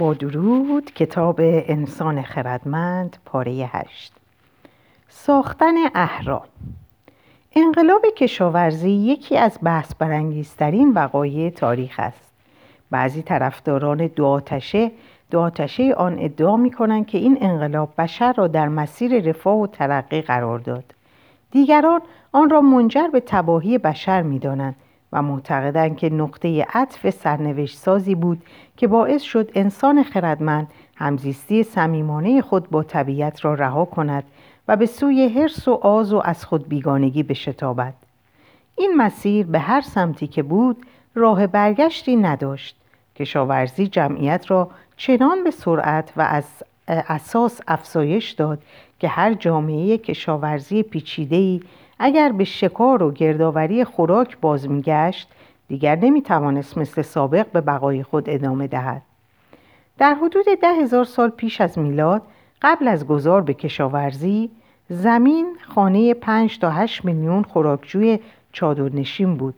با درود کتاب انسان خردمند پاره هشت. ساختن اهرام. انقلاب کشاورزی یکی از بحث برانگیزترین وقایع تاریخ است. بعضی طرفداران دو آتشه دو آتشه آن ادعا می کنند که این انقلاب بشر را در مسیر رفاه و ترقی قرار داد. دیگران آن را منجر به تباهی بشر می دانند و معتقدند که نقطه عطف سرنوشت سازی بود که باعث شد انسان خردمند همزیستی صمیمانه خود با طبیعت را رها کند و به سوی حرس و آز و از خود بیگانگی بشتابد. این مسیر به هر سمتی که بود راه برگشتی نداشت. کشاورزی جمعیت را چنان به سرعت و از اساس افزایش داد که هر جامعه کشاورزی پیچیده‌ای اگر به شکار و گردآوری خوراک باز میگشت دیگر نمی‌توانست مثل سابق به بقای خود ادامه دهد. در حدود ده هزار سال پیش از میلاد قبل از گذار به کشاورزی زمین خانه 5 تا 8 میلیون خوراکجوی چادرنشین بود.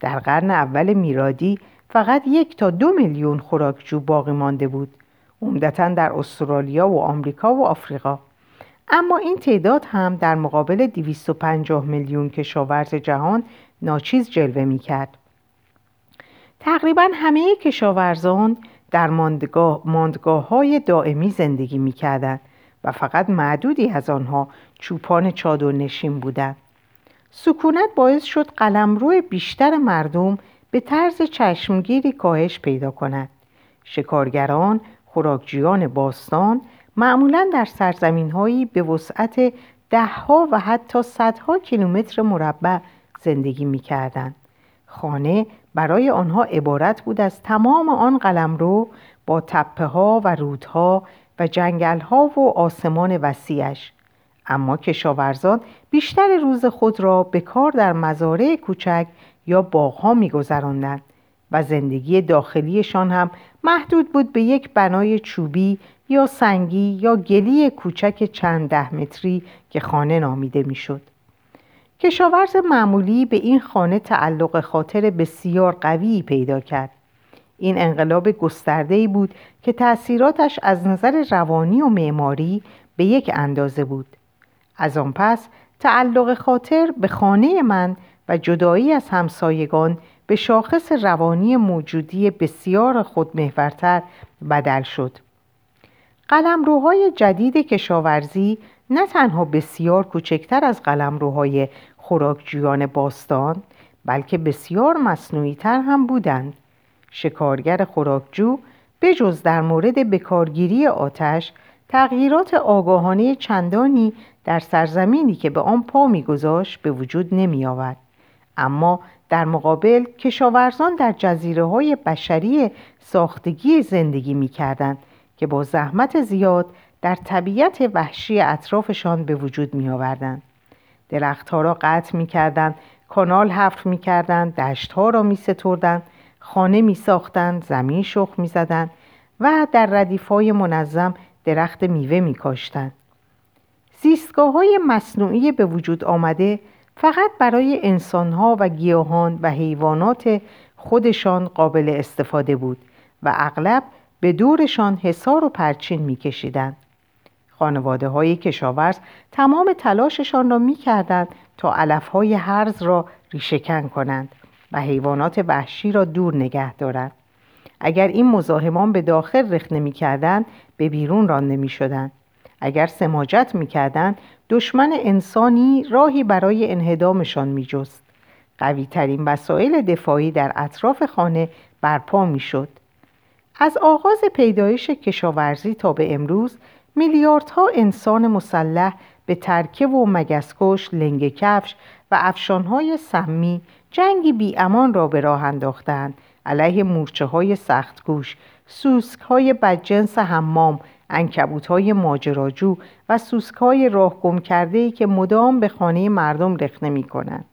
در قرن اول میلادی فقط یک تا دو میلیون خوراکجو باقی مانده بود. عمدتا در استرالیا و آمریکا و آفریقا. اما این تعداد هم در مقابل 250 میلیون کشاورز جهان ناچیز جلوه می کرد. تقریبا همه کشاورزان در ماندگاه, ماندگاه های دائمی زندگی می و فقط معدودی از آنها چوپان چادر نشین بودند. سکونت باعث شد قلمرو بیشتر مردم به طرز چشمگیری کاهش پیدا کند. شکارگران، خوراکجویان باستان معمولا در سرزمین هایی به وسعت دهها و حتی صدها کیلومتر مربع زندگی می کردن. خانه برای آنها عبارت بود از تمام آن قلمرو با تپه ها و رودها و جنگل ها و آسمان وسیعش اما کشاورزان بیشتر روز خود را به کار در مزارع کوچک یا باغها میگذراندند و زندگی داخلیشان هم محدود بود به یک بنای چوبی یا سنگی یا گلی کوچک چند ده متری که خانه نامیده می‌شد. کشاورز معمولی به این خانه تعلق خاطر بسیار قوی پیدا کرد. این انقلاب گسترده بود که تأثیراتش از نظر روانی و معماری به یک اندازه بود. از آن پس تعلق خاطر به خانه من و جدایی از همسایگان به شاخص روانی موجودی بسیار خودمحورتر بدل شد. قلمروهای جدید کشاورزی نه تنها بسیار کوچکتر از قلمروهای خوراکجویان باستان بلکه بسیار مصنوعی تر هم بودند. شکارگر خوراکجو به جز در مورد بکارگیری آتش تغییرات آگاهانه چندانی در سرزمینی که به آن پا میگذاشت به وجود نمی آورد. اما در مقابل کشاورزان در جزیره های بشری ساختگی زندگی می کردند که با زحمت زیاد در طبیعت وحشی اطرافشان به وجود می آوردند. درختها را قطع می کردند، کانال حفر می کردند، دشتها را می ستردند، خانه می ساختند، زمین شخ می زدند و در ردیف های منظم درخت میوه می کاشتند. زیستگاه های مصنوعی به وجود آمده فقط برای انسانها و گیاهان و حیوانات خودشان قابل استفاده بود و اغلب به دورشان حصار و پرچین میکشیدند. خانواده های کشاورز تمام تلاششان را می‌کردند تا علف های هرز را ریشهکن کنند و حیوانات وحشی را دور نگه دارند. اگر این مزاحمان به داخل رخ نمی‌کردند به بیرون رانده می‌شدند اگر سماجت می‌کردند دشمن انسانی راهی برای انهدامشان میجست. قوی ترین وسایل دفاعی در اطراف خانه برپا می‌شد. از آغاز پیدایش کشاورزی تا به امروز میلیاردها انسان مسلح به ترکه و مگسکش، لنگ کفش و افشانهای سمی جنگی بی امان را به راه انداختند. علیه مورچه های سختگوش، سوسک های بدجنس حمام، انکبوت های ماجراجو و سوسک های راه گم کرده ای که مدام به خانه مردم رخنه می کنند.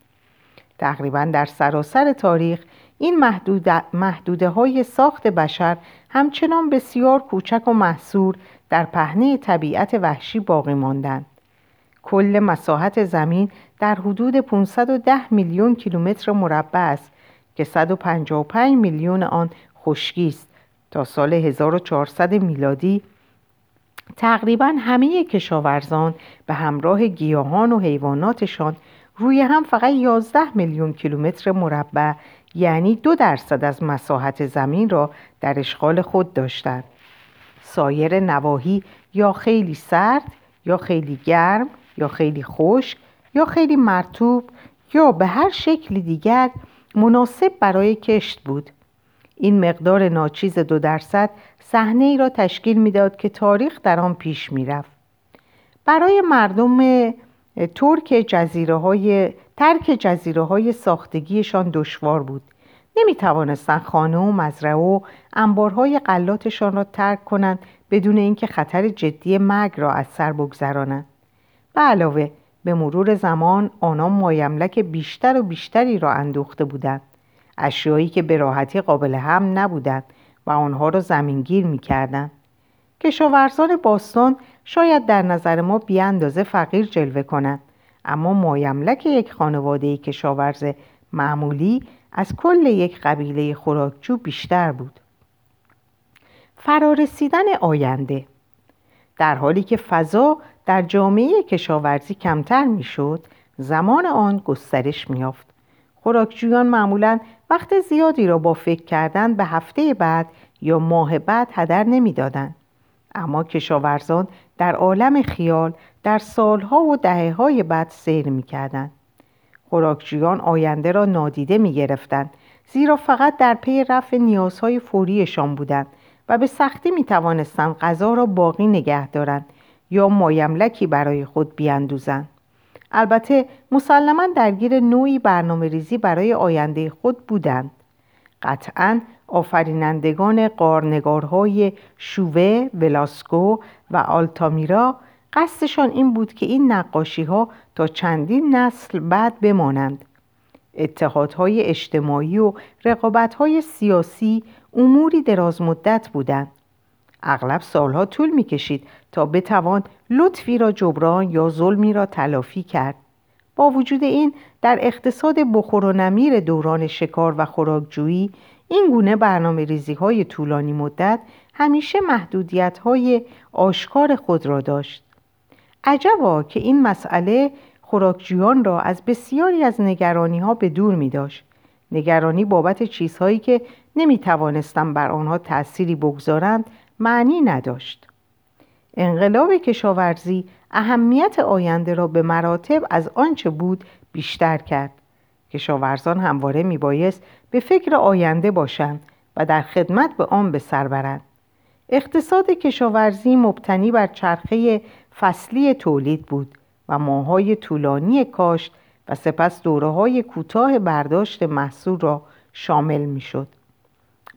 تقریبا در سراسر تاریخ این محدوده های ساخت بشر همچنان بسیار کوچک و محصور در پهنه طبیعت وحشی باقی ماندند. کل مساحت زمین در حدود 510 میلیون کیلومتر مربع است که 155 میلیون آن خشکی است تا سال 1400 میلادی تقریبا همه کشاورزان به همراه گیاهان و حیواناتشان روی هم فقط 11 میلیون کیلومتر مربع یعنی دو درصد از مساحت زمین را در اشغال خود داشتند. سایر نواحی یا خیلی سرد یا خیلی گرم یا خیلی خشک یا خیلی مرتوب یا به هر شکل دیگر مناسب برای کشت بود این مقدار ناچیز دو درصد صحنه ای را تشکیل می‌داد که تاریخ در آن پیش می‌رفت. برای مردم ترک جزیره های ترک جزیره های ساختگیشان دشوار بود. نمی توانستند خانه و مزرعه و انبارهای قلاتشان را ترک کنند بدون اینکه خطر جدی مرگ را از سر بگذرانند. به علاوه به مرور زمان آنان مایملک بیشتر و بیشتری را اندوخته بودند. اشیایی که به راحتی قابل هم نبودند و آنها را زمینگیر می‌کردند. کشاورزان باستان شاید در نظر ما بیاندازه فقیر جلوه کنند اما مایملک یک خانواده کشاورز معمولی از کل یک قبیله خوراکجو بیشتر بود. فرارسیدن آینده در حالی که فضا در جامعه کشاورزی کمتر می‌شد زمان آن گسترش میافت خوراکجویان معمولا وقت زیادی را با فکر کردن به هفته بعد یا ماه بعد هدر نمی‌دادند اما کشاورزان در عالم خیال در سالها و دهه های بعد سیر می‌کردند خوراکجویان آینده را نادیده می‌گرفتند زیرا فقط در پی رفع نیازهای فوریشان بودند و به سختی می توانستند غذا را باقی نگه دارند یا مایملکی برای خود بیاندوزند. البته مسلما درگیر نوعی برنامه ریزی برای آینده خود بودند. قطعا آفرینندگان قارنگارهای شووه، ولاسکو و آلتامیرا قصدشان این بود که این نقاشی ها تا چندین نسل بعد بمانند. اتحادهای اجتماعی و رقابتهای سیاسی اموری دراز مدت بودند. اغلب سالها طول می کشید تا بتوان لطفی را جبران یا ظلمی را تلافی کرد با وجود این در اقتصاد بخور و نمیر دوران شکار و خوراکجویی این گونه برنامه ریزی های طولانی مدت همیشه محدودیت های آشکار خود را داشت عجبا که این مسئله خوراکجویان را از بسیاری از نگرانی ها به دور می داشت. نگرانی بابت چیزهایی که نمی توانستم بر آنها تأثیری بگذارند معنی نداشت. انقلاب کشاورزی اهمیت آینده را به مراتب از آنچه بود بیشتر کرد. کشاورزان همواره می بایست به فکر آینده باشند و در خدمت به آن به سر برند. اقتصاد کشاورزی مبتنی بر چرخه فصلی تولید بود و ماهای طولانی کاشت و سپس دوره های کوتاه برداشت محصول را شامل می شد.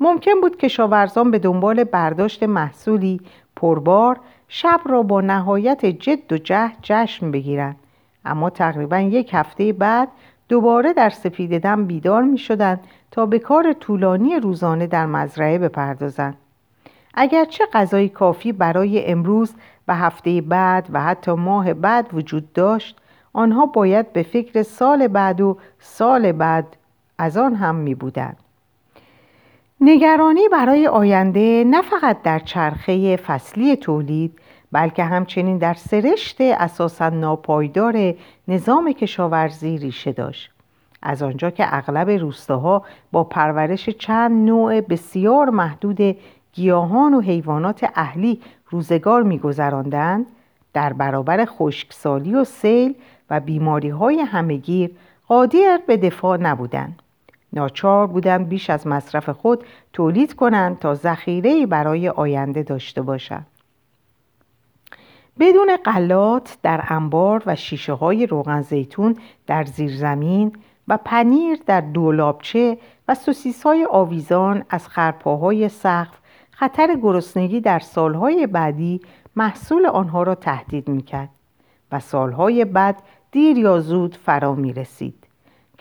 ممکن بود کشاورزان به دنبال برداشت محصولی پربار شب را با نهایت جد و جهد جشن بگیرند اما تقریبا یک هفته بعد دوباره در سفید دم بیدار می شدند تا به کار طولانی روزانه در مزرعه بپردازند اگرچه غذای کافی برای امروز و هفته بعد و حتی ماه بعد وجود داشت آنها باید به فکر سال بعد و سال بعد از آن هم می بودند. نگرانی برای آینده نه فقط در چرخه فصلی تولید بلکه همچنین در سرشت اساسا ناپایدار نظام کشاورزی ریشه داشت. از آنجا که اغلب روستاها با پرورش چند نوع بسیار محدود گیاهان و حیوانات اهلی روزگار میگذراندند در برابر خشکسالی و سیل و بیماری های همگیر قادر به دفاع نبودند. ناچار بودند بیش از مصرف خود تولید کنند تا ذخیره برای آینده داشته باشند بدون قلات در انبار و شیشه های روغن زیتون در زیرزمین و پنیر در دولابچه و سوسیس های آویزان از خرپاهای سقف خطر گرسنگی در سالهای بعدی محصول آنها را تهدید می‌کرد و سالهای بعد دیر یا زود فرا می رسید.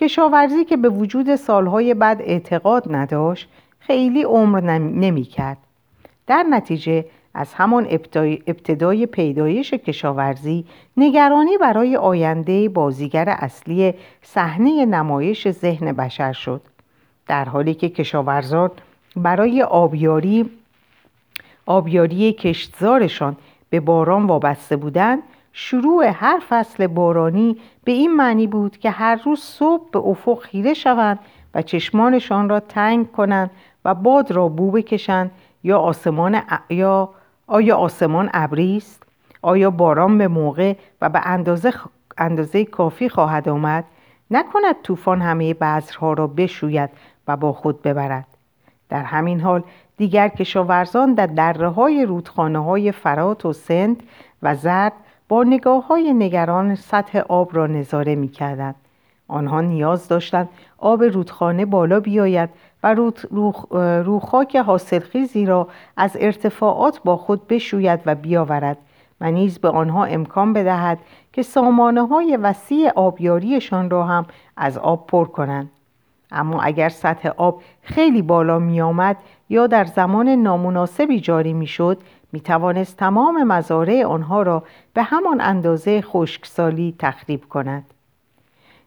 کشاورزی که به وجود سالهای بعد اعتقاد نداشت خیلی عمر نمی کرد. در نتیجه از همان ابتدای پیدایش کشاورزی نگرانی برای آینده بازیگر اصلی صحنه نمایش ذهن بشر شد در حالی که کشاورزان برای آبیاری آبیاری کشتزارشان به باران وابسته بودند شروع هر فصل بارانی به این معنی بود که هر روز صبح به افق خیره شوند و چشمانشان را تنگ کنند و باد را بو بکشند. یا آسمان یا آیا آسمان ابری است؟ آیا باران به موقع و به اندازه, اندازه کافی خواهد آمد؟ نکند طوفان همه بذرها را بشوید و با خود ببرد. در همین حال دیگر کشاورزان در دره های رودخانه های فرات و سند و زرد با نگاه های نگران سطح آب را نظاره می کردند. آنها نیاز داشتند آب رودخانه بالا بیاید و روخاک حاصلخیزی را از ارتفاعات با خود بشوید و بیاورد و نیز به آنها امکان بدهد که سامانه های وسیع آبیاریشان را هم از آب پر کنند اما اگر سطح آب خیلی بالا می آمد یا در زمان نامناسبی جاری می شد می توانست تمام مزارع آنها را به همان اندازه خشکسالی تخریب کند.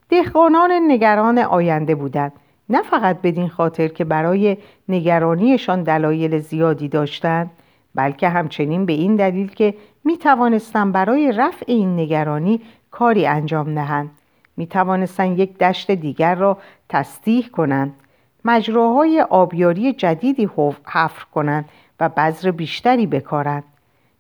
دهقانان نگران آینده بودند. نه فقط بدین خاطر که برای نگرانیشان دلایل زیادی داشتند بلکه همچنین به این دلیل که می توانستند برای رفع این نگرانی کاری انجام دهند. می توانستند یک دشت دیگر را تصدیح کنند. مجراهای آبیاری جدیدی حفر کنند. و بذر بیشتری بکارند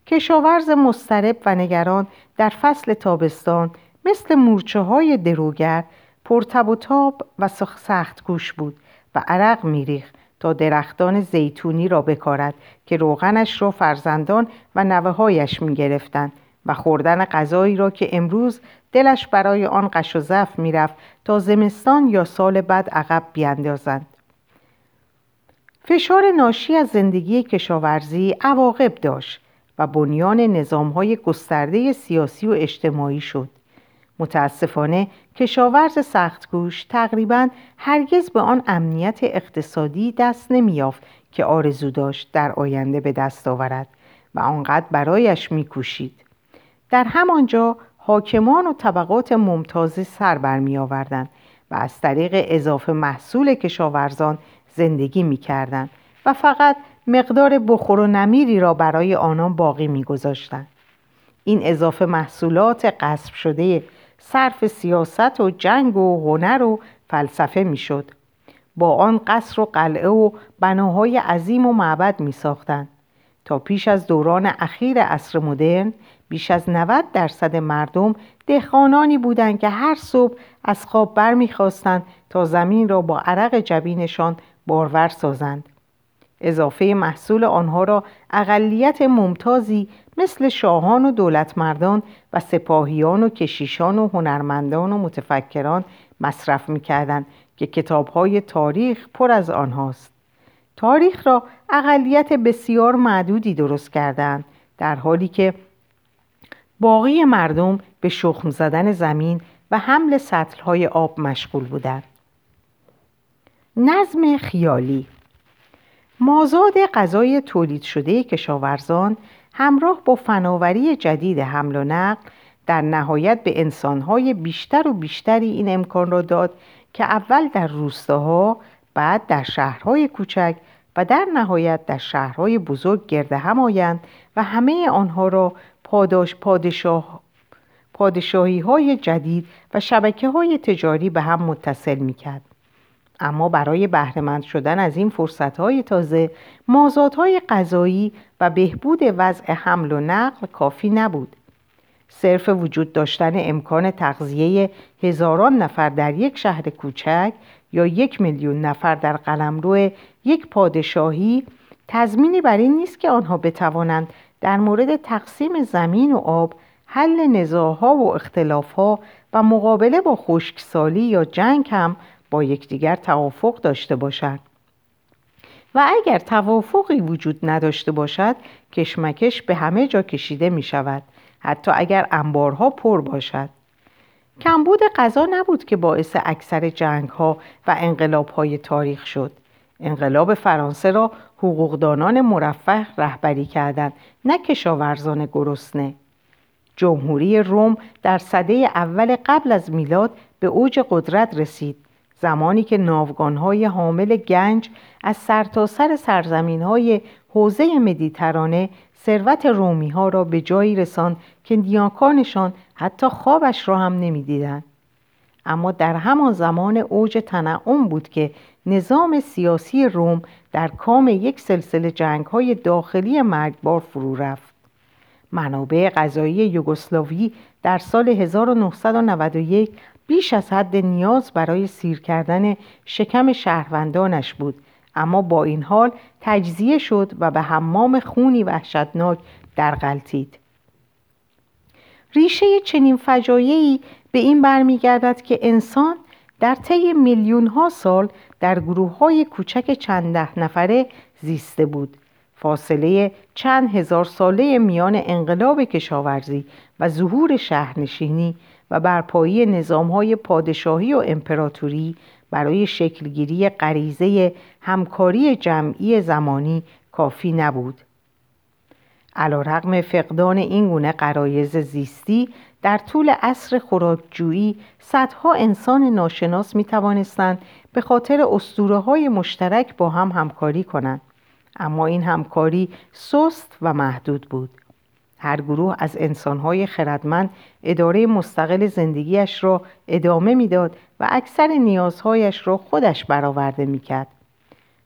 کشاورز مسترب و نگران در فصل تابستان مثل مورچه های دروگر پرتب و تاب و سخت گوش بود و عرق میریخت تا درختان زیتونی را بکارد که روغنش را فرزندان و نوه هایش می گرفتند و خوردن غذایی را که امروز دلش برای آن قش و زف می‌رفت تا زمستان یا سال بعد عقب بیاندازند. فشار ناشی از زندگی کشاورزی عواقب داشت و بنیان نظامهای گسترده سیاسی و اجتماعی شد. متاسفانه کشاورز سختگوش تقریبا هرگز به آن امنیت اقتصادی دست نمیافت که آرزو داشت در آینده به دست آورد و آنقدر برایش میکوشید. در همانجا حاکمان و طبقات ممتازی سر برمی آوردن و از طریق اضافه محصول کشاورزان زندگی می و فقط مقدار بخور و نمیری را برای آنان باقی می این اضافه محصولات قصب شده صرف سیاست و جنگ و هنر و فلسفه می‌شد. با آن قصر و قلعه و بناهای عظیم و معبد می ساختند تا پیش از دوران اخیر عصر مدرن بیش از 90 درصد مردم دهخانانی بودند که هر صبح از خواب برمیخواستند تا زمین را با عرق جبینشان بارور سازند. اضافه محصول آنها را اقلیت ممتازی مثل شاهان و دولتمردان و سپاهیان و کشیشان و هنرمندان و متفکران مصرف می‌کردند که کتابهای تاریخ پر از آنهاست. تاریخ را اقلیت بسیار معدودی درست کردند در حالی که باقی مردم به شخم زدن زمین و حمل سطلهای آب مشغول بودند. نظم خیالی مازاد غذای تولید شده کشاورزان همراه با فناوری جدید حمل و نقل در نهایت به انسانهای بیشتر و بیشتری این امکان را داد که اول در روستاها بعد در شهرهای کوچک و در نهایت در شهرهای بزرگ گرد هم آیند و همه آنها را پاداش پادشاه پادشاهی های جدید و شبکه های تجاری به هم متصل می کرد. اما برای بهرهمند شدن از این فرصتهای تازه مازادهای غذایی و بهبود وضع حمل و نقل کافی نبود. صرف وجود داشتن امکان تغذیه هزاران نفر در یک شهر کوچک یا یک میلیون نفر در قلمرو یک پادشاهی تضمینی بر این نیست که آنها بتوانند در مورد تقسیم زمین و آب حل نزاعها و اختلافها و مقابله با خشکسالی یا جنگ هم با یکدیگر توافق داشته باشند و اگر توافقی وجود نداشته باشد کشمکش به همه جا کشیده می شود حتی اگر انبارها پر باشد. کمبود غذا نبود که باعث اکثر جنگ ها و انقلاب های تاریخ شد. انقلاب فرانسه را حقوقدانان مرفه رهبری کردند نه کشاورزان گرسنه. جمهوری روم در صده اول قبل از میلاد به اوج قدرت رسید. زمانی که ناوگانهای حامل گنج از سرتاسر سر سرزمین های حوزه مدیترانه ثروت رومی ها را به جایی رساند که نیاکانشان حتی خوابش را هم نمی‌دیدند. اما در همان زمان اوج تنعم بود که نظام سیاسی روم در کام یک سلسله جنگ های داخلی مرگبار فرو رفت. منابع غذایی یوگسلاوی در سال 1991 بیش از حد نیاز برای سیر کردن شکم شهروندانش بود اما با این حال تجزیه شد و به حمام خونی وحشتناک در غلطید. ریشه چنین فجایعی به این برمیگردد که انسان در طی میلیون ها سال در گروه های کوچک چند ده نفره زیسته بود فاصله چند هزار ساله میان انقلاب کشاورزی و ظهور شهرنشینی و برپایی نظام های پادشاهی و امپراتوری برای شکلگیری غریزه همکاری جمعی زمانی کافی نبود. علا رقم فقدان این گونه قرایز زیستی در طول عصر خوراکجویی صدها انسان ناشناس می توانستند به خاطر اسطوره های مشترک با هم همکاری کنند. اما این همکاری سست و محدود بود. هر گروه از انسانهای خردمند اداره مستقل زندگیش را ادامه می‌داد و اکثر نیازهایش را خودش برآورده می‌کرد.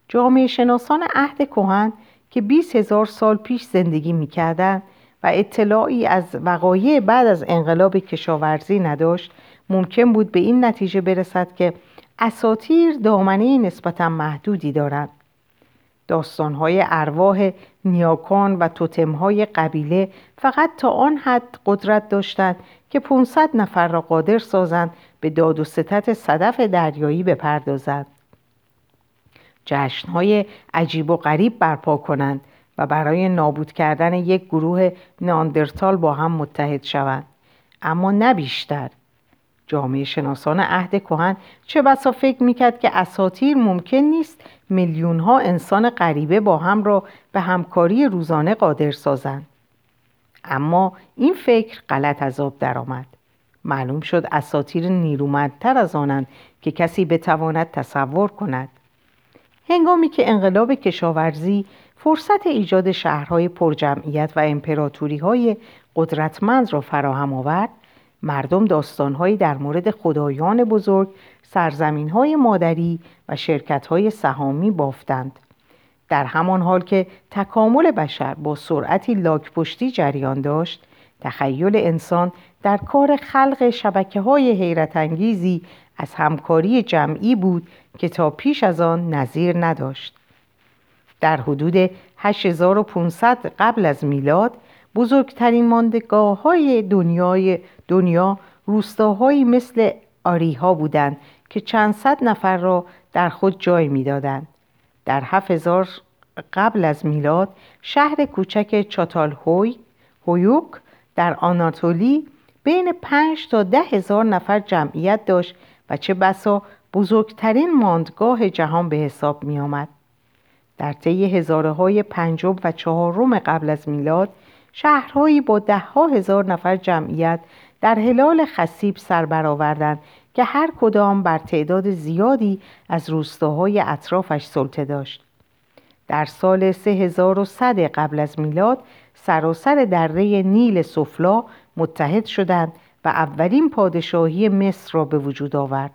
جامعه شناسان عهد کهن که 20 هزار سال پیش زندگی می‌کردند و اطلاعی از وقایع بعد از انقلاب کشاورزی نداشت ممکن بود به این نتیجه برسد که اساتیر دامنه نسبتا محدودی دارند داستانهای ارواح نیاکان و توتمهای قبیله فقط تا آن حد قدرت داشتند که 500 نفر را قادر سازند به داد و ستت صدف دریایی بپردازند. جشنهای عجیب و غریب برپا کنند و برای نابود کردن یک گروه ناندرتال با هم متحد شوند. اما نه بیشتر. جامعه شناسان عهد کهن چه بسا فکر می‌کرد که اساتیر ممکن نیست میلیون ها انسان غریبه با هم را به همکاری روزانه قادر سازند. اما این فکر غلط از آب درآمد. معلوم شد اساتیر نیرومندتر از آنند که کسی بتواند تصور کند. هنگامی که انقلاب کشاورزی فرصت ایجاد شهرهای پرجمعیت و امپراتوری های قدرتمند را فراهم آورد مردم داستانهایی در مورد خدایان بزرگ سرزمین مادری و شرکت های سهامی بافتند. در همان حال که تکامل بشر با سرعتی لاکپشتی جریان داشت تخیل انسان در کار خلق شبکه های حیرت انگیزی از همکاری جمعی بود که تا پیش از آن نظیر نداشت. در حدود 8500 قبل از میلاد بزرگترین ماندگاه های دنیای دنیا روستاهایی مثل آریها بودند که چند صد نفر را در خود جای می‌دادند. در 7000 قبل از میلاد شهر کوچک چاتال هوی هویوک در آناتولی بین 5 تا ده هزار نفر جمعیت داشت و چه بسا بزرگترین ماندگاه جهان به حساب می آمد. در طی هزاره های پنجم و چهارم قبل از میلاد شهرهایی با ده ها هزار نفر جمعیت در هلال خسیب سر برآوردند که هر کدام بر تعداد زیادی از روستاهای اطرافش سلطه داشت. در سال 3100 قبل از میلاد سراسر دره نیل سفلا متحد شدند و اولین پادشاهی مصر را به وجود آورد.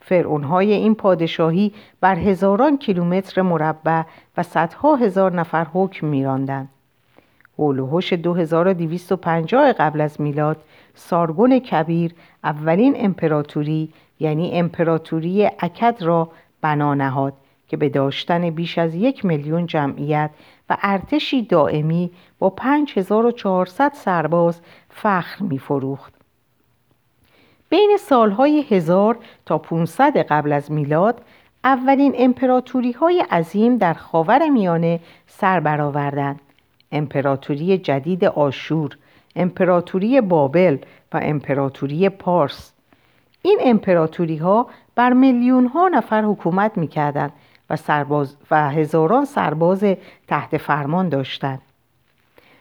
فرعونهای این پادشاهی بر هزاران کیلومتر مربع و صدها هزار نفر حکم میراندند. هولوهوش 2250 قبل از میلاد سارگون کبیر اولین امپراتوری یعنی امپراتوری اکد را بنا نهاد که به داشتن بیش از یک میلیون جمعیت و ارتشی دائمی با 5400 سرباز فخر می فروخت. بین سالهای 1000 تا 500 قبل از میلاد اولین امپراتوری های عظیم در خاور میانه سر برآوردند امپراتوری جدید آشور امپراتوری بابل و امپراتوری پارس این امپراتوری ها بر میلیون ها نفر حکومت می و, سرباز و هزاران سرباز تحت فرمان داشتند.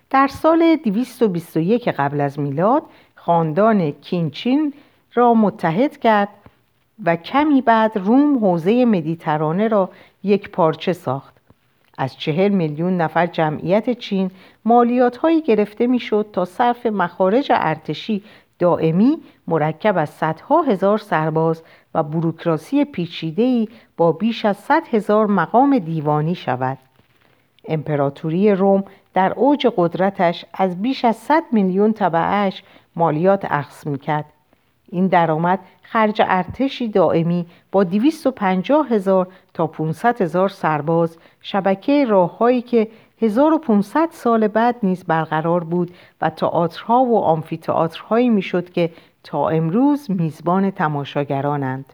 در سال 221 قبل از میلاد خاندان کینچین را متحد کرد و کمی بعد روم حوزه مدیترانه را یک پارچه ساخت. از چهل میلیون نفر جمعیت چین مالیات هایی گرفته می‌شد تا صرف مخارج ارتشی دائمی مرکب از صدها هزار سرباز و بروکراسی پیچیده‌ای با بیش از صد هزار مقام دیوانی شود. امپراتوری روم در اوج قدرتش از بیش از 100 میلیون طبعش مالیات اخذ می‌کرد این درآمد خرج ارتشی دائمی با 250 هزار تا 500 هزار سرباز. شبکه راههایی که 1500 سال بعد نیز برقرار بود و تئاترها و آمفیتئاترهایی می‌شد که تا امروز میزبان تماشاگرانند.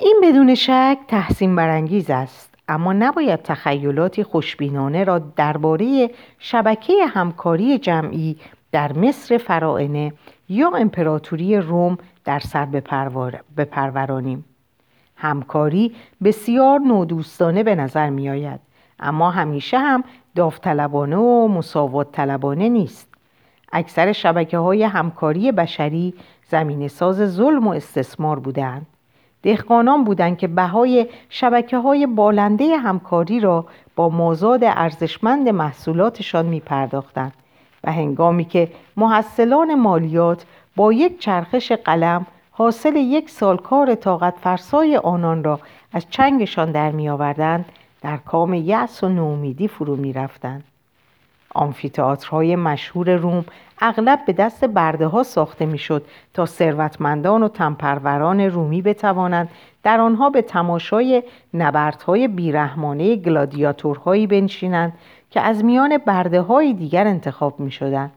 این بدون شک تحسین برانگیز است اما نباید تخیلاتی خوشبینانه را درباره شبکه همکاری جمعی در مصر فرائنه یا امپراتوری روم در سر بپرورانیم. همکاری بسیار نودوستانه به نظر می آید اما همیشه هم داوطلبانه و مساوات طلبانه نیست. اکثر شبکه های همکاری بشری زمین ساز ظلم و استثمار بودند دهقانان بودند که بهای شبکه های بالنده همکاری را با مازاد ارزشمند محصولاتشان می پرداختند و هنگامی که محصلان مالیات با یک چرخش قلم حاصل یک سال کار طاقت فرسای آنان را از چنگشان در می آوردند در کام یأس و نومیدی فرو می رفتند. آمفیتئاترهای مشهور روم اغلب به دست برده ها ساخته می‌شد تا ثروتمندان و تنپروران رومی بتوانند در آنها به تماشای نبردهای بیرحمانه گلادیاتورهایی بنشینند که از میان برده های دیگر انتخاب می شدند.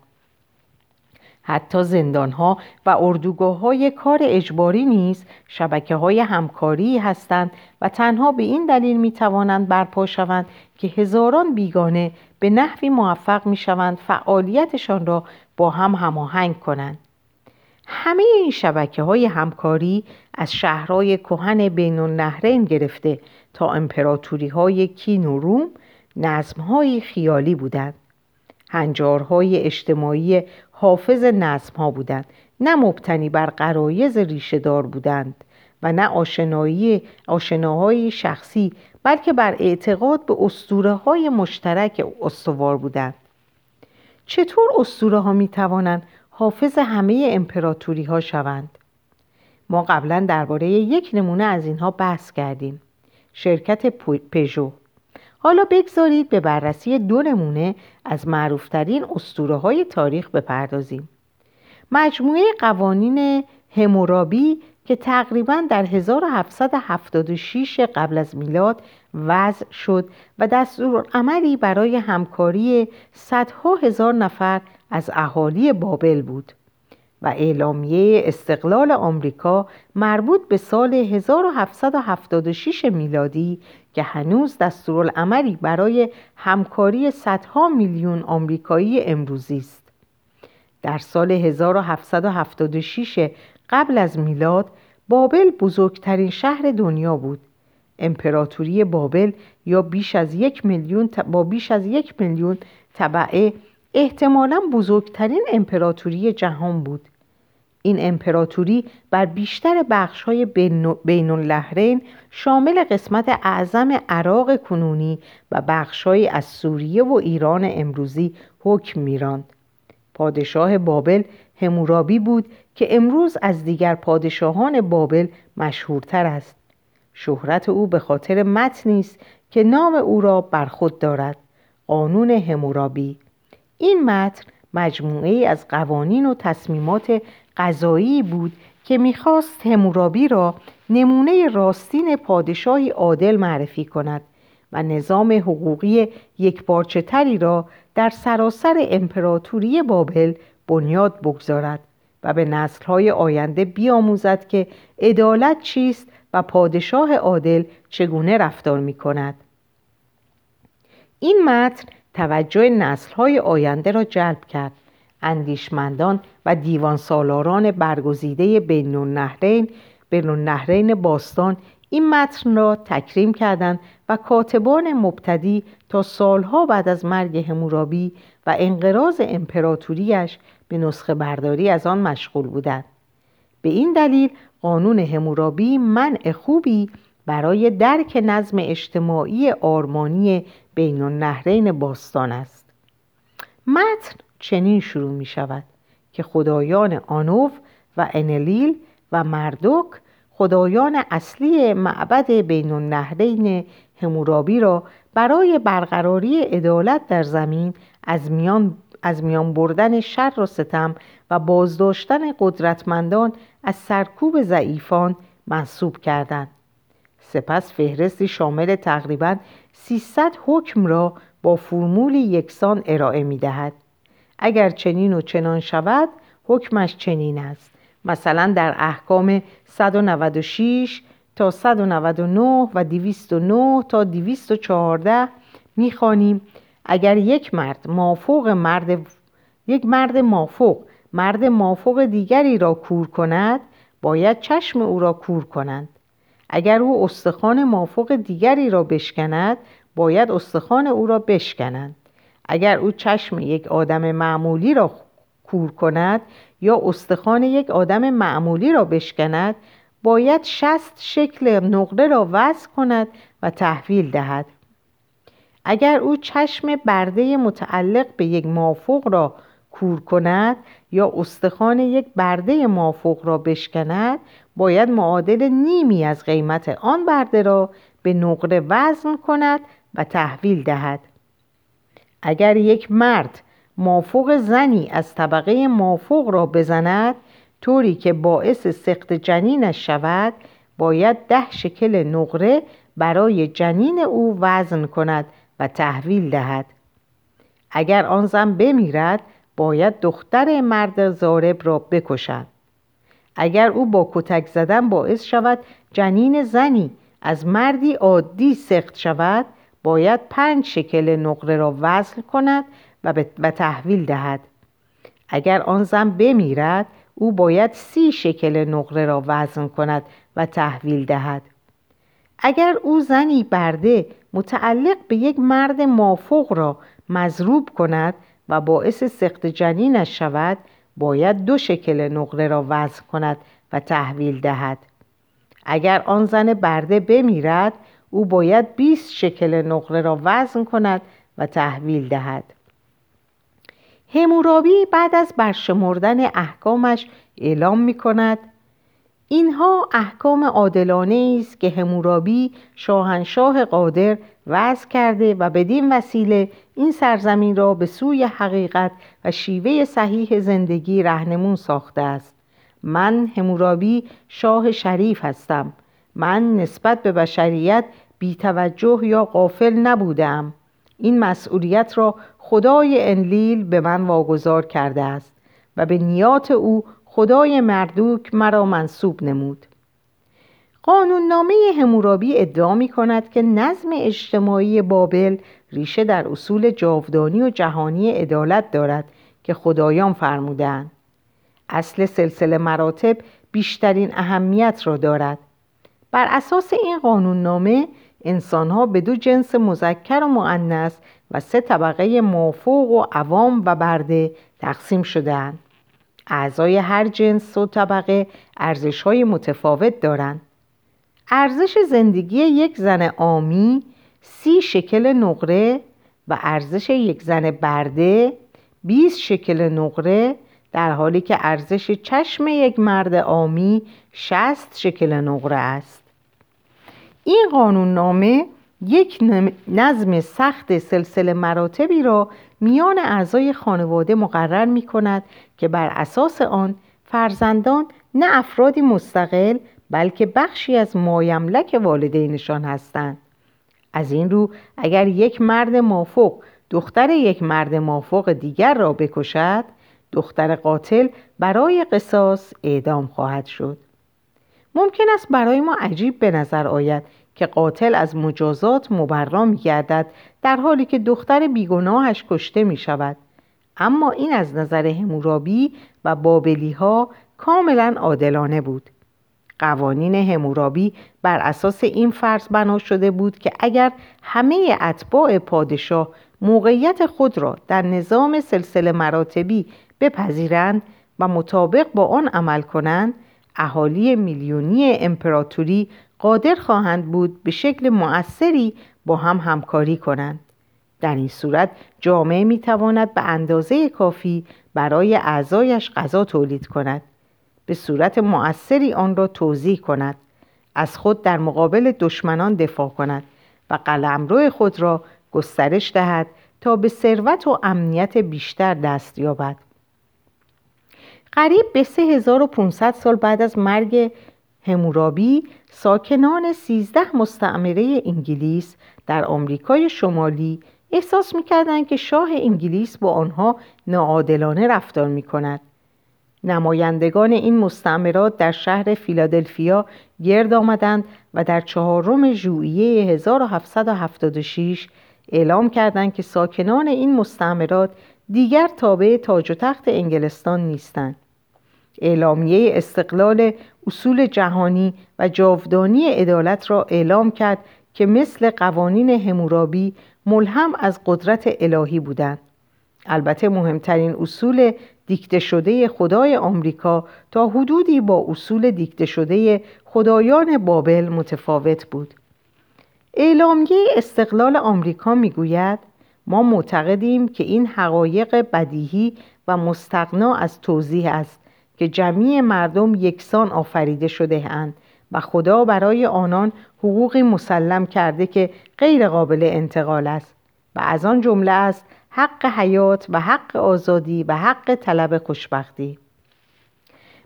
حتی زندانها و اردوگاه های کار اجباری نیز شبکه های همکاری هستند و تنها به این دلیل می توانند برپا شوند که هزاران بیگانه به نحوی موفق می شوند فعالیتشان را با هم هماهنگ کنند. همه این شبکه های همکاری از شهرهای کهن بین النهرین گرفته تا امپراتوری های کین و روم نظم های خیالی بودند. هنجارهای اجتماعی حافظ نظم ها بودند. نه مبتنی بر قرایز ریشه دار بودند و نه آشنایی آشناهای شخصی بلکه بر اعتقاد به اسطوره های مشترک استوار بودند. چطور اسطوره ها می توانند حافظ همه امپراتوری ها شوند؟ ما قبلا درباره یک نمونه از اینها بحث کردیم. شرکت پژو. حالا بگذارید به بررسی دو نمونه از معروفترین اسطوره های تاریخ بپردازیم. مجموعه قوانین همورابی که تقریبا در 1776 قبل از میلاد وضع شد و دستور عملی برای همکاری صدها هزار نفر از اهالی بابل بود. و اعلامیه استقلال آمریکا مربوط به سال 1776 میلادی که هنوز دستورالعملی برای همکاری صدها میلیون آمریکایی امروزی است. در سال 1776 قبل از میلاد بابل بزرگترین شهر دنیا بود. امپراتوری بابل یا بیش از یک میلیون با بیش از یک میلیون طبعه احتمالا بزرگترین امپراتوری جهان بود. این امپراتوری بر بیشتر بخش های بین اللهرین شامل قسمت اعظم عراق کنونی و بخشهایی از سوریه و ایران امروزی حکم میراند. پادشاه بابل همورابی بود که امروز از دیگر پادشاهان بابل مشهورتر است. شهرت او به خاطر متنی است که نام او را بر خود دارد قانون همورابی این متن مجموعه از قوانین و تصمیمات قضایی بود که می‌خواست همورابی را نمونه راستین پادشاهی عادل معرفی کند و نظام حقوقی یک تری را در سراسر امپراتوری بابل بنیاد بگذارد و به نسلهای آینده بیاموزد که عدالت چیست و پادشاه عادل چگونه رفتار می کند. این متن توجه نسلهای آینده را جلب کرد اندیشمندان و دیوان سالاران برگزیده بین النهرین بین النهرین باستان این متن را تکریم کردند و کاتبان مبتدی تا سالها بعد از مرگ همورابی و انقراض امپراتوریش به نسخه برداری از آن مشغول بودند. به این دلیل قانون همورابی منع خوبی برای درک نظم اجتماعی آرمانی بین النهرین باستان است. متن چنین شروع می شود که خدایان آنوف و انلیل و مردوک خدایان اصلی معبد بین النهرین همورابی را برای برقراری عدالت در زمین از میان, از میان بردن شر و ستم و بازداشتن قدرتمندان از سرکوب ضعیفان منصوب کردند سپس فهرستی شامل تقریبا 300 حکم را با فرمولی یکسان ارائه می دهد. اگر چنین و چنان شود حکمش چنین است. مثلا در احکام 196 تا 199 و 209 تا 214 می‌خوانیم. اگر یک مرد مافوق مرد یک مرد مافوق مرد مافوق دیگری را کور کند باید چشم او را کور کنند. اگر او استخوان مافوق دیگری را بشکند باید استخوان او را بشکنند اگر او چشم یک آدم معمولی را کور کند یا استخوان یک آدم معمولی را بشکند باید شست شکل نقره را وضع کند و تحویل دهد. اگر او چشم برده متعلق به یک مافوق را کور کند یا استخوان یک برده مافوق را بشکند باید معادل نیمی از قیمت آن برده را به نقره وزن کند و تحویل دهد. اگر یک مرد مافوق زنی از طبقه مافوق را بزند طوری که باعث سخت جنینش شود باید ده شکل نقره برای جنین او وزن کند و تحویل دهد. اگر آن زن بمیرد باید دختر مرد زارب را بکشد. اگر او با کتک زدن باعث شود جنین زنی از مردی عادی سخت شود باید پنج شکل نقره را وزن کند و, تحویل دهد. اگر آن زن بمیرد او باید سی شکل نقره را وزن کند و تحویل دهد. اگر او زنی برده متعلق به یک مرد مافوق را مضروب کند و باعث سخت جنینش شود باید دو شکل نقره را وزن کند و تحویل دهد. اگر آن زن برده بمیرد او باید 20 شکل نقره را وزن کند و تحویل دهد. همورابی بعد از برشمردن احکامش اعلام می کند اینها احکام عادلانه است که همورابی شاهنشاه قادر وضع کرده و بدین وسیله این سرزمین را به سوی حقیقت و شیوه صحیح زندگی رهنمون ساخته است. من همورابی شاه شریف هستم. من نسبت به بشریت بیتوجه یا غافل نبودم. این مسئولیت را خدای انلیل به من واگذار کرده است و به نیات او خدای مردوک مرا منصوب نمود. قانوننامه همورابی ادعا می کند که نظم اجتماعی بابل ریشه در اصول جاودانی و جهانی عدالت دارد که خدایان فرمودند. اصل سلسله مراتب بیشترین اهمیت را دارد. بر اساس این قانوننامه انسانها به دو جنس مذکر و معنس و سه طبقه موفوق و عوام و برده تقسیم شدهاند. اعضای هر جنس و طبقه ارزش های متفاوت دارند. ارزش زندگی یک زن آمی سی شکل نقره و ارزش یک زن برده 20 شکل نقره در حالی که ارزش چشم یک مرد آمی 60 شکل نقره است. این قانون نامه یک نظم سخت سلسله مراتبی را میان اعضای خانواده مقرر می کند که بر اساس آن فرزندان نه افرادی مستقل بلکه بخشی از مایملک والدینشان هستند. از این رو اگر یک مرد مافوق دختر یک مرد مافوق دیگر را بکشد دختر قاتل برای قصاص اعدام خواهد شد. ممکن است برای ما عجیب به نظر آید که قاتل از مجازات مبرا می گردد در حالی که دختر بیگناهش کشته می شود اما این از نظر همورابی و بابلی ها کاملا عادلانه بود. قوانین همورابی بر اساس این فرض بنا شده بود که اگر همه اتباع پادشاه موقعیت خود را در نظام سلسله مراتبی بپذیرند و مطابق با آن عمل کنند اهالی میلیونی امپراتوری قادر خواهند بود به شکل مؤثری با هم همکاری کنند. در این صورت جامعه می تواند به اندازه کافی برای اعضایش غذا تولید کند. به صورت مؤثری آن را توضیح کند. از خود در مقابل دشمنان دفاع کند و قلمرو خود را گسترش دهد تا به ثروت و امنیت بیشتر دست یابد. قریب به 3500 سال بعد از مرگ همورابی ساکنان 13 مستعمره انگلیس در آمریکای شمالی احساس می‌کردند که شاه انگلیس با آنها ناعادلانه رفتار می کند. نمایندگان این مستعمرات در شهر فیلادلفیا گرد آمدند و در چهارم ژوئیه 1776 اعلام کردند که ساکنان این مستعمرات دیگر تابع تاج و تخت انگلستان نیستند. اعلامیه استقلال اصول جهانی و جاودانی عدالت را اعلام کرد که مثل قوانین همورابی ملهم از قدرت الهی بودند. البته مهمترین اصول دیکته شده خدای آمریکا تا حدودی با اصول دیکته شده خدایان بابل متفاوت بود. اعلامیه استقلال آمریکا می‌گوید ما معتقدیم که این حقایق بدیهی و مستقنا از توضیح است که جمعی مردم یکسان آفریده شده اند و خدا برای آنان حقوقی مسلم کرده که غیر قابل انتقال است و از آن جمله است حق حیات و حق آزادی و حق طلب خوشبختی.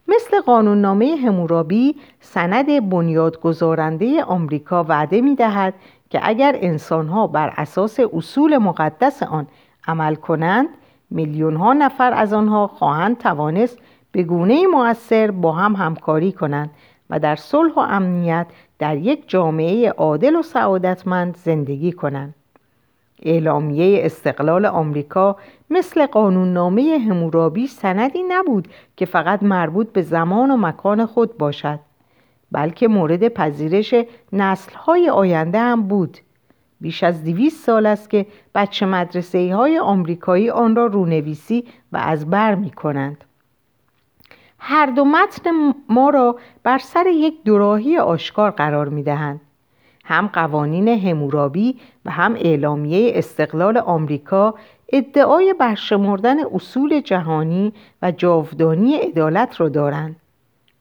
مثل قانوننامه همورابی سند بنیادگذارنده آمریکا وعده می دهد که اگر انسانها بر اساس اصول مقدس آن عمل کنند میلیون ها نفر از آنها خواهند توانست به گونه مؤثر با هم همکاری کنند و در صلح و امنیت در یک جامعه عادل و سعادتمند زندگی کنند. اعلامیه استقلال آمریکا مثل قانوننامه همورابی سندی نبود که فقط مربوط به زمان و مکان خود باشد بلکه مورد پذیرش نسلهای آینده هم بود بیش از دویست سال است که بچه مدرسه های آمریکایی آن را رونویسی و از بر می کنند. هر دو متن ما را بر سر یک دوراهی آشکار قرار می دهند. هم قوانین همورابی و هم اعلامیه استقلال آمریکا ادعای برشمردن اصول جهانی و جاودانی عدالت را دارند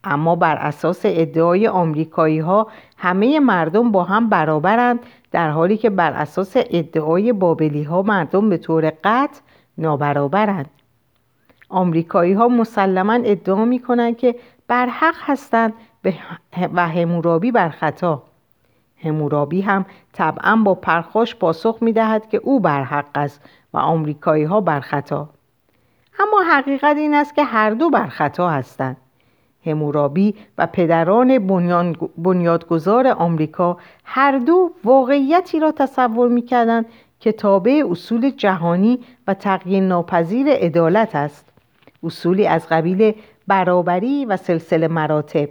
اما بر اساس ادعای آمریکایی ها همه مردم با هم برابرند در حالی که بر اساس ادعای بابلی ها مردم به طور قطع نابرابرند. آمریکایی ها مسلما ادعا می کنند که بر حق هستند و همورابی بر خطا. همورابی هم طبعا با پرخاش پاسخ می دهد که او بر حق است و آمریکایی ها بر خطا. اما حقیقت این است که هر دو بر خطا هستند. همورابی و پدران بنیادگذار آمریکا هر دو واقعیتی را تصور می کردند که تابع اصول جهانی و تغییر ناپذیر عدالت است اصولی از قبیل برابری و سلسله مراتب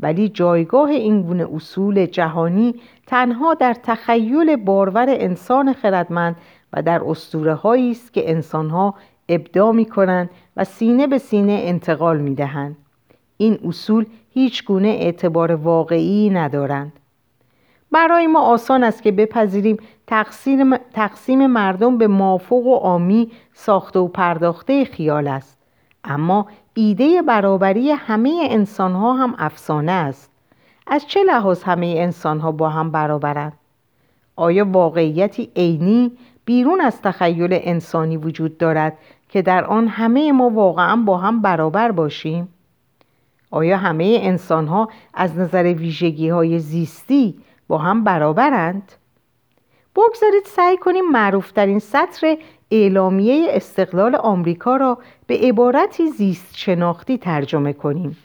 ولی جایگاه این گونه اصول جهانی تنها در تخیل بارور انسان خردمند و در اسطوره است که انسانها ابدا می کنند و سینه به سینه انتقال می دهند. این اصول هیچ گونه اعتبار واقعی ندارند. برای ما آسان است که بپذیریم تقسیم, تقسیم مردم به مافوق و آمی ساخته و پرداخته خیال است. اما ایده برابری همه انسان ها هم افسانه است از چه لحاظ همه انسان ها با هم برابرند آیا واقعیتی عینی بیرون از تخیل انسانی وجود دارد که در آن همه ما واقعا با هم برابر باشیم آیا همه انسان ها از نظر ویژگی های زیستی با هم برابرند؟ بگذارید سعی کنیم معروفترین سطر اعلامیه استقلال آمریکا را به عبارتی زیست شناختی ترجمه کنیم.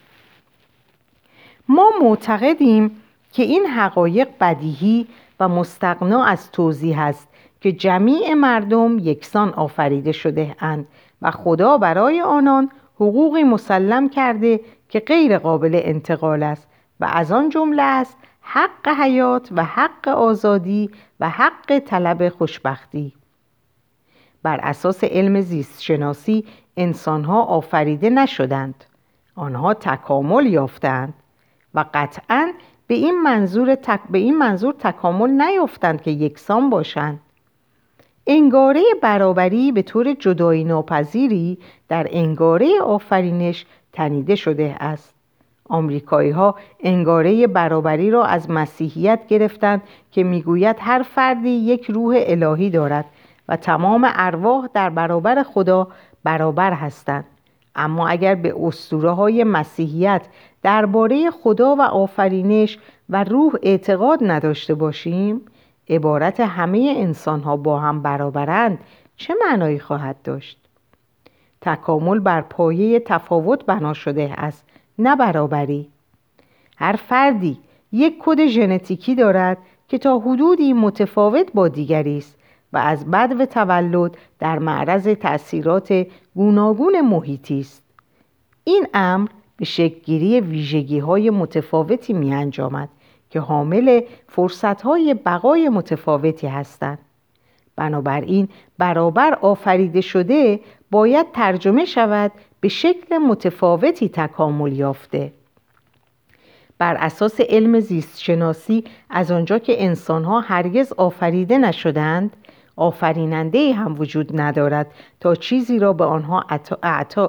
ما معتقدیم که این حقایق بدیهی و مستقنا از توضیح است که جمیع مردم یکسان آفریده شده اند و خدا برای آنان حقوقی مسلم کرده که غیر قابل انتقال است و از آن جمله است حق حیات و حق آزادی و حق طلب خوشبختی. بر اساس علم زیست شناسی انسانها آفریده نشدند. آنها تکامل یافتند و قطعا به این منظور, تک... به این منظور تکامل نیفتند که یکسان باشند. انگاره برابری به طور جدایی ناپذیری در انگاره آفرینش تنیده شده است آمریکایی ها انگاره برابری را از مسیحیت گرفتند که می‌گوید هر فردی یک روح الهی دارد و تمام ارواح در برابر خدا برابر هستند اما اگر به اسطوره های مسیحیت درباره خدا و آفرینش و روح اعتقاد نداشته باشیم عبارت همه انسان ها با هم برابرند چه معنایی خواهد داشت؟ تکامل بر پایه تفاوت بنا شده است نه برابری. هر فردی یک کد ژنتیکی دارد که تا حدودی متفاوت با دیگری است و از و تولد در معرض تأثیرات گوناگون محیطی است. این امر به شکلگیری ویژگی های متفاوتی می انجامد که حامل فرصت های بقای متفاوتی هستند. بنابراین برابر آفریده شده باید ترجمه شود به شکل متفاوتی تکامل یافته بر اساس علم زیست شناسی از آنجا که انسانها هرگز آفریده نشدند آفریننده هم وجود ندارد تا چیزی را به آنها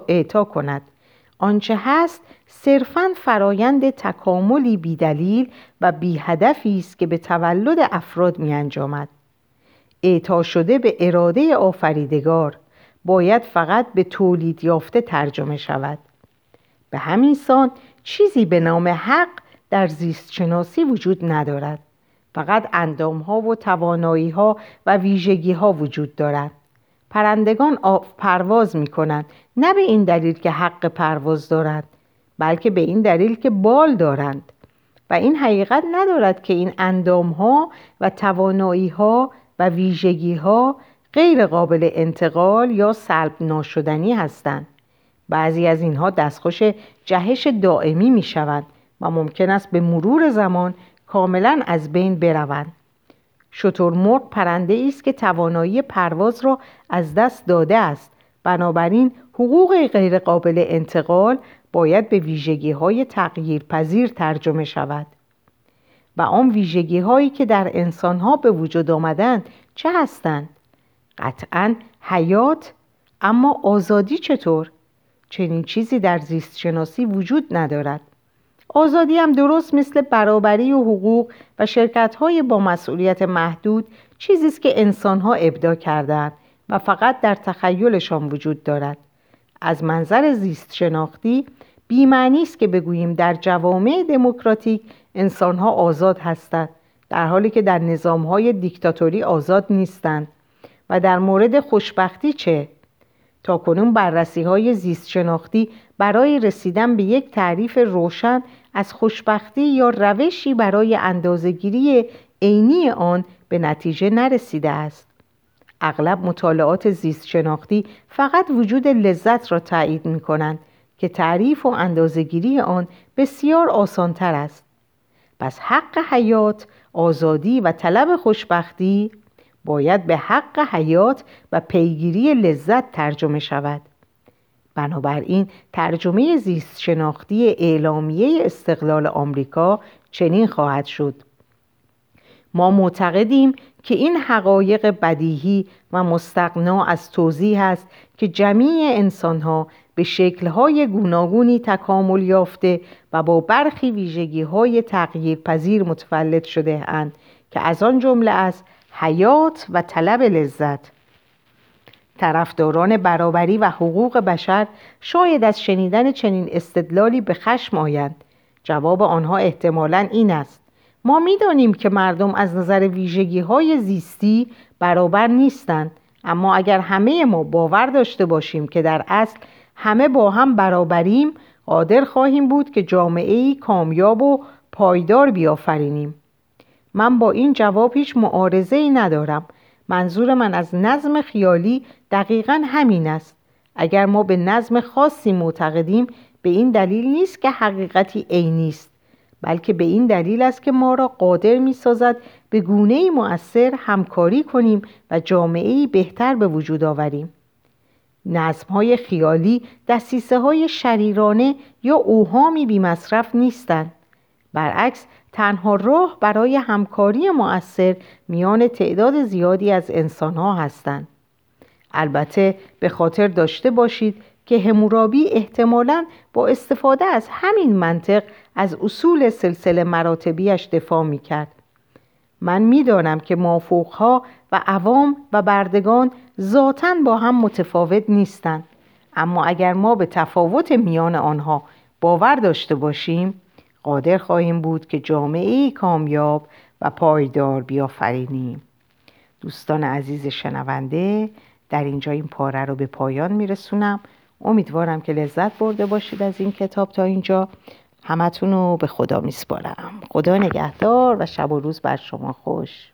اعطا کند آنچه هست صرفا فرایند تکاملی بیدلیل و بیهدفی است که به تولد افراد می انجامد. اعطا شده به اراده آفریدگار باید فقط به تولید یافته ترجمه شود. به همین سان چیزی به نام حق در زیست شناسی وجود ندارد. فقط اندام ها و توانایی ها و ویژگی ها وجود دارد. پرندگان پرواز می کنند نه به این دلیل که حق پرواز دارند بلکه به این دلیل که بال دارند. و این حقیقت ندارد که این اندام ها و توانایی ها و ویژگی ها غیر قابل انتقال یا سلب ناشدنی هستند. بعضی از اینها دستخوش جهش دائمی می شوند و ممکن است به مرور زمان کاملا از بین بروند. شترمرغ پرنده است که توانایی پرواز را از دست داده است. بنابراین حقوق غیرقابل انتقال باید به ویژگی های تغییر پذیر ترجمه شود. و آن ویژگی هایی که در انسان ها به وجود آمدند چه هستند؟ قطعا حیات اما آزادی چطور؟ چنین چیزی در زیست شناسی وجود ندارد. آزادی هم درست مثل برابری و حقوق و شرکت های با مسئولیت محدود چیزی است که انسان ها ابدا کردند و فقط در تخیلشان وجود دارد. از منظر زیست شناختی بیمعنی است که بگوییم در جوامع دموکراتیک انسان ها آزاد هستند در حالی که در نظام های دیکتاتوری آزاد نیستند. و در مورد خوشبختی چه؟ تا کنون بررسی های زیست برای رسیدن به یک تعریف روشن از خوشبختی یا روشی برای اندازگیری عینی آن به نتیجه نرسیده است. اغلب مطالعات زیست شناختی فقط وجود لذت را تایید می کنند که تعریف و اندازگیری آن بسیار آسانتر است. پس حق حیات، آزادی و طلب خوشبختی باید به حق حیات و پیگیری لذت ترجمه شود. بنابراین ترجمه زیست شناختی اعلامیه استقلال آمریکا چنین خواهد شد. ما معتقدیم که این حقایق بدیهی و مستقنا از توضیح است که جمیع انسانها به شکلهای گوناگونی تکامل یافته و با برخی ویژگی های تغییر پذیر متولد شده اند که از آن جمله است حیات و طلب لذت. طرفداران برابری و حقوق بشر شاید از شنیدن چنین استدلالی به خشم آیند. جواب آنها احتمالا این است. ما می‌دانیم که مردم از نظر ویژگی های زیستی برابر نیستند اما اگر همه ما باور داشته باشیم که در اصل همه با هم برابریم قادر خواهیم بود که جامعه ای کامیاب و پایدار بیافرینیم. من با این جواب هیچ معارضه ای ندارم. منظور من از نظم خیالی دقیقا همین است. اگر ما به نظم خاصی معتقدیم به این دلیل نیست که حقیقتی عینی است بلکه به این دلیل است که ما را قادر می سازد به گونه مؤثر همکاری کنیم و جامعه بهتر به وجود آوریم. نظم های خیالی دستیسه های شریرانه یا اوهامی بی مصرف نیستند. برعکس تنها راه برای همکاری مؤثر میان تعداد زیادی از انسانها هستند البته به خاطر داشته باشید که همورابی احتمالا با استفاده از همین منطق از اصول سلسله مراتبیش دفاع می کرد. من می‌دانم که مافوقها و عوام و بردگان ذاتا با هم متفاوت نیستند اما اگر ما به تفاوت میان آنها باور داشته باشیم قادر خواهیم بود که جامعه کامیاب و پایدار بیافرینیم. دوستان عزیز شنونده در اینجا این پاره رو به پایان میرسونم. امیدوارم که لذت برده باشید از این کتاب تا اینجا. همتون رو به خدا میسپارم. خدا نگهدار و شب و روز بر شما خوش.